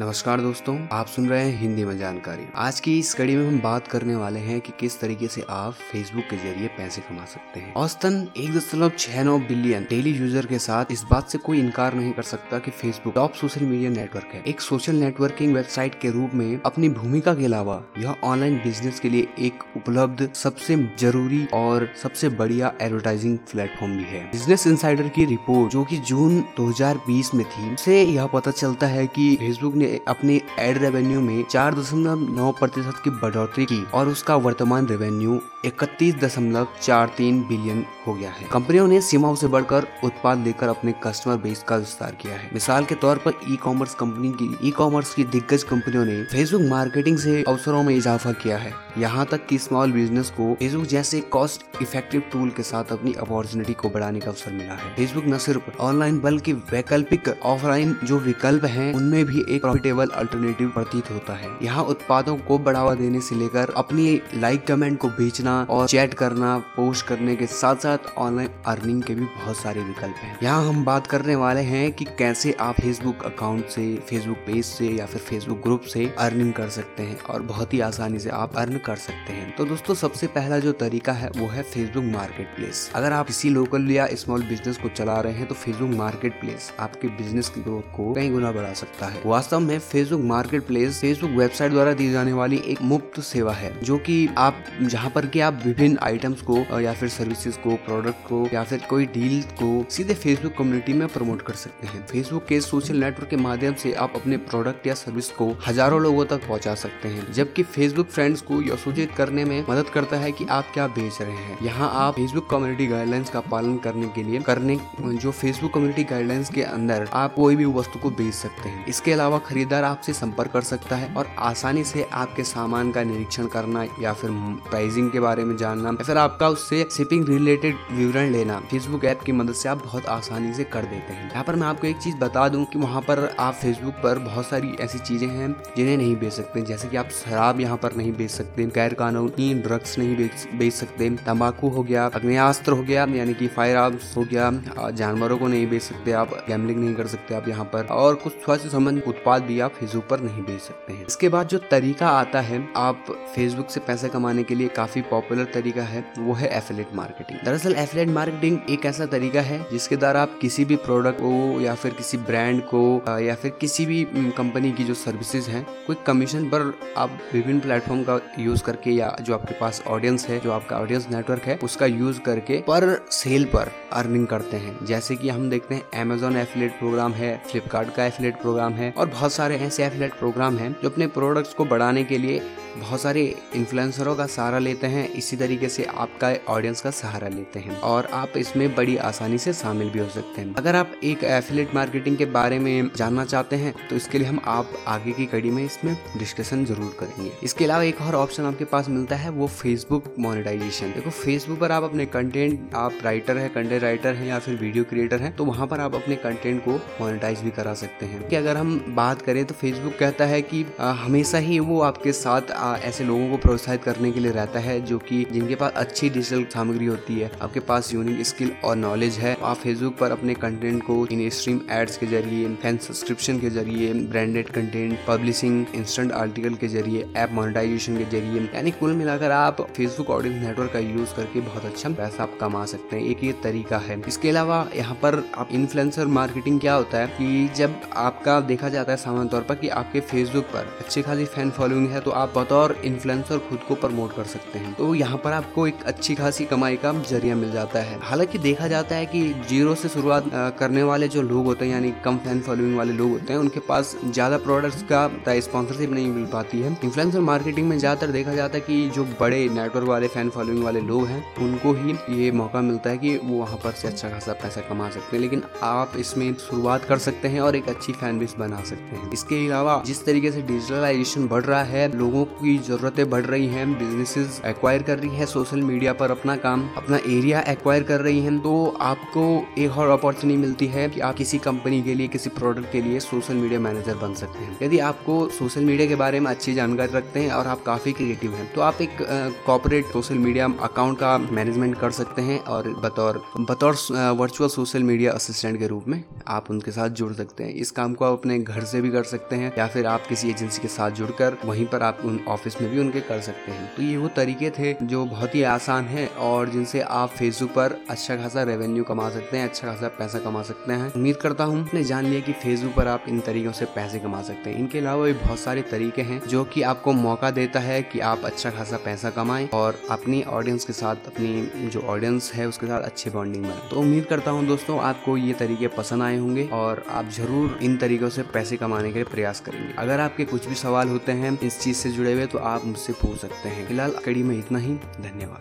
नमस्कार दोस्तों, आप सुन रहे हैं हिंदी में जानकारी। आज की इस कड़ी में हम बात करने वाले हैं कि किस तरीके से आप फेसबुक के ज़रिए पैसे कमा सकते हैं। औसतन एक दशमलव छह नौ बिलियन डेली यूज़र के साथ इस बात से कोई इनकार नहीं कर सकता कि Facebook top social media network है। एक सोशल नेटवर्किंग वेबसाइट के रूप में अपनी भूमिका के अलावा यह ऑनलाइन बिज़नेस के लिए एक उपलब्ध, सबसे ज़रूरी और सबसे बढ़िया एडवर्टाइजिंग प्लेटफॉर्म भी है। बिज़नेस इंसाइडर की रिपोर्ट जो की जून दो हज़ार बीस में थी, से यह पता चलता है की फेसबुक ने अपने एड रेवेन्यू में चार दशमलव नौ प्रतिशत की बढ़ोतरी की और उसका वर्तमान रेवेन्यू इकतीस दशमलव चार तीन बिलियन हो गया है। कंपनियों ने सीमाओं से बढ़कर उत्पाद लेकर अपने कस्टमर बेस का विस्तार किया है। मिसाल के तौर पर ई कॉमर्स कंपनी की ई कॉमर्स की दिग्गज कंपनियों ने फेसबुक मार्केटिंग से अवसरों में इजाफा किया है। यहाँ तक कि स्मॉल बिज़नेस को फेसबुक जैसे कॉस्ट इफ़ेक्टिव टूल के साथ अपनी अपॉर्चुनिटी को बढ़ाने का अवसर मिला है। फेसबुक न सिर्फ़ ऑनलाइन बल्कि वैकल्पिक ऑफलाइन जो विकल्प है, उनमें भी एक प्रॉफिटेबल अल्टरनेटिव प्रतीत होता है। यहाँ उत्पादों को बढ़ावा देने से लेकर अपनी लाइक कमेंट को बेचना और चैट करना पोस्ट करने के साथ साथ ऑनलाइन अर्निंग के भी बहुत सारे विकल्प हैं। यहाँ हम बात करने वाले हैं कि कैसे आप फेसबुक अकाउंट से फेसबुक पेज से या फिर फेसबुक ग्रुप से अर्निंग कर सकते हैं और बहुत ही आसानी से आप अर्न कर सकते हैं। तो दोस्तों, सबसे पहला जो तरीका है, वो है फेसबुक मार्केट प्लेस अगर आप किसी लोकल या स्मॉल बिज़नेस को चला रहे हैं तो फेसबुक मार्केट प्लेस आपके बिज़नेस की ग्रोथ को कई गुना बढ़ा सकता है। वास्तव में Facebook marketplace Facebook website द्वारा दी जाने वाली एक मुफ़्त सेवा है, जो कि आप, जहाँ पर की आप विभिन्न आइटम्स को या फिर सर्विसेज़ को प्रोडक्ट को, या फिर कोई डील को सीधे फेसबुक कम्युनिटी में प्रमोट कर सकते हैं। फेसबुक के सोशल नेटवर्क के माध्यम से आप अपने प्रोडक्ट या सर्विस को हज़ारों लोगों तक पहुँचा सकते हैं, जबकि फेसबुक फ्रेंड्स को यह सूचित करने में मदद करता है कि आप क्या बेच रहे हैं। यहाँ आप फेसबुक कम्युनिटी गाइडलाइंस का पालन करने के लिए करने, जो फेसबुक कम्युनिटी गाइडलाइंस के अंदर आप कोई भी वस्तु को बेच सकते हैं। इसके अलावा खरीदार आपसे संपर्क कर सकता है और आसानी से आपके सामान का निरीक्षण करना या फिर प्राइसिंग के बारे में जानना या फिर आपका उससे शिपिंग रिलेटेड विवरण लेना फेसबुक ऐप की मदद से आप बहुत आसानी से कर देते हैं। यहाँ पर मैं आपको एक चीज़ बता दूँ कि वहाँ पर आप फेसबुक पर बहुत सारी ऐसी चीज़ें हैं जिन्हें नहीं बेच सकते। जैसे कि आप शराब यहाँ पर नहीं बेच सकते, गैर कानूनी ड्रग्स नहीं बेच सकते, तंबाकू हो गया, अग्नियास्त्र हो गया, यानी कि फायर आर्म्स हो गया, जानवरों को नहीं बेच सकते आप गैमलिंग नहीं कर सकते आप यहाँ पर। और कुछ स्वास्थ्य संबंधित उत्पाद भी आप फेसबुक पर नहीं बेच सकते हैं। इसके बाद जो तरीका आता है, आप फेसबुक से पैसे कमाने के लिए काफ़ी पॉपुलर तरीका है, वो है एफिलेट मार्केटिंग दरअसल एफिलेट मार्केटिंग एक ऐसा तरीका है, जिसके द्वारा आप किसी भी प्रोडक्ट को या फिर किसी ब्रांड को या फिर किसी भी कंपनी की जो सर्विसेज़ हैं, कोई कमीशन पर आप विभिन्न प्लेटफॉर्म का यूज़ करके या जो आपके पास ऑडियंस है, जो आपका ऑडियंस नेटवर्क है, उसका यूज़ करके पर सेल पर अर्निंग करते हैं। जैसे कि हम देखते हैं अमेजोन एफिलेट प्रोग्राम है फ्लिपकार्ट का एफिलेट प्रोग्राम है, और बहुत सारे ऐसे एफिलेट प्रोग्राम हैं जो अपने प्रोडक्ट्स को बढ़ाने के लिए बहुत सारे इन्फ्लुएंसरों का सहारा लेते हैं। इसी तरीके से आपका ऑडियंस का सहारा लेते हैं और आप इसमें बड़ी आसानी से शामिल भी हो सकते हैं। अगर आप एक एफिलेट मार्केटिंग के बारे में जानना चाहते हैं तो इसके लिए हम आप आगे की कड़ी में इसमें डिस्कशन ज़रूर करेंगे। इसके अलावा एक और ऑप्शन आपके पास मिलता है, वो फेसबुक मोनिटाइजेशन देखो फेसबुक पर आप अपने कंटेंट आप राइटर है कंटेंट राइटर है या फिर वीडियो क्रिएटर है तो वहाँ पर आप अपने कंटेंट को मोनिटाइज भी करा सकते हैं। कि अगर हम बात करें तो फेसबुक कहता है कि हमेशा ही वो आपके साथ ऐसे लोगों को प्रोत्साहित करने के लिए रहता है, जो कि जिनके पास अच्छी डिजिटल सामग्री होती है। आपके पास यूनिक स्किल और नॉलेज है। आप फेसबुक पर अपने कंटेंट को इन स्ट्रीम एड्स के ज़रिए फ़ैन सब्सक्रिप्शन के ज़रिए branded content publishing instant article के ज़रिए ऐप मोनिटाइजेशन के ज़रिए, यानी कुल मिलाकर आप फेसबुक ऑडियंस नेटवर्क का यूज़ करके बहुत अच्छा पैसा आप कमा सकते हैं। एक ये तरीका है। इसके अलावा यहाँ पर आप इन्फ्लुएंसर मार्केटिंग क्या होता है कि जब आपका देखा जाता है सामान्य तौर पर कि आपके फेसबुक पर अच्छी खासी फ़ैन फॉलोइंग है तो आप बतौर इन्फ्लुएंसर खुद को प्रमोट कर सकते हैं। तो यहाँ पर आपको एक अच्छी खासी कमाई का ज़रिया मिल जाता है। हालाँकि देखा जाता है कि ज़ीरो से शुरुआत करने वाले जो लोग होते हैं, यानी कम फ़ैन फॉलोइंग वाले लोग होते हैं, उनके पास ज़्यादा प्रोडक्ट्स का स्पॉन्सरशिप नहीं मिल पाती है। इन्फ्लुएंसर मार्केटिंग में ज़्यादातर देखा जाता है कि जो बड़े नेटवर्क वाले फ़ैन फॉलोइंग वाले लोग हैं, उनको ही ये मौका मिलता है कि वो वहाँ पर से अच्छा खासा पैसा कमा सकते हैं। लेकिन आप इसमें शुरुआत कर सकते हैं और एक अच्छी फ़ैन बेस बना सकते हैं। इसके अलावा जिस तरीके से डिजिटलाइजेशन बढ़ रहा है, लोगों की जरूरतें बढ़ रही हैं बिजनेसेस एक्वायर कर रही है सोशल मीडिया पर अपना काम, अपना एरिया एक्वायर कर रही है तो आपको एक और अपॉर्चुनिटी मिलती है कि आप किसी कंपनी के लिए, किसी प्रोडक्ट के लिए सोशल मीडिया मैनेजर बन सकते हैं। यदि आपको सोशल मीडिया के बारे में अच्छी जानकारी रखते हैं और आप काफ़ी क्रिएटिव हैं तो आप एक कॉपोरेट सोशल मीडिया अकाउंट का मैनेजमेंट कर सकते हैं और बतौर बतौर वर्चुअल सोशल मीडिया असिस्टेंट के रूप में आप उनके साथ जुड़ सकते हैं। इस काम को आप अपने घर से भी कर सकते हैं, या फिर आप किसी एजेंसी के साथ जुड़कर वहीं पर आप उन ऑफ़िस में भी उनके कर सकते हैं। तो ये वो तरीके थे जो बहुत ही आसान है और जिनसे आप फेसबुक पर अच्छा खासा रेवेन्यू कमा सकते हैं अच्छा खासा पैसा कमा सकते हैं। उम्मीद करता हूँ ने जान लिया कि फेसबुक पर आप इन तरीकों से पैसे कमा सकते हैं। इनके अलावा भी बहुत सारे तरीके हैं जो कि आपको मौका देता है कि आप अच्छा खासा पैसा कमाएँ और अपनी ऑडियंस के साथ अपनी जो ऑडियंस है उसके साथ अच्छी बॉन्डिंग बनाए। तो उम्मीद करता हूँ दोस्तों आपको ये तरीके पसंद आए होंगे और आप ज़रूर इन तरीकों से पैसे कमाने के लिए प्रयास करेंगे। अगर आपके कुछ भी सवाल होते हैं इस चीज़ से जुड़े हुए तो आप मुझसे पूछ सकते हैं। फ़िलहाल कड़ी में इतना ही। धन्यवाद।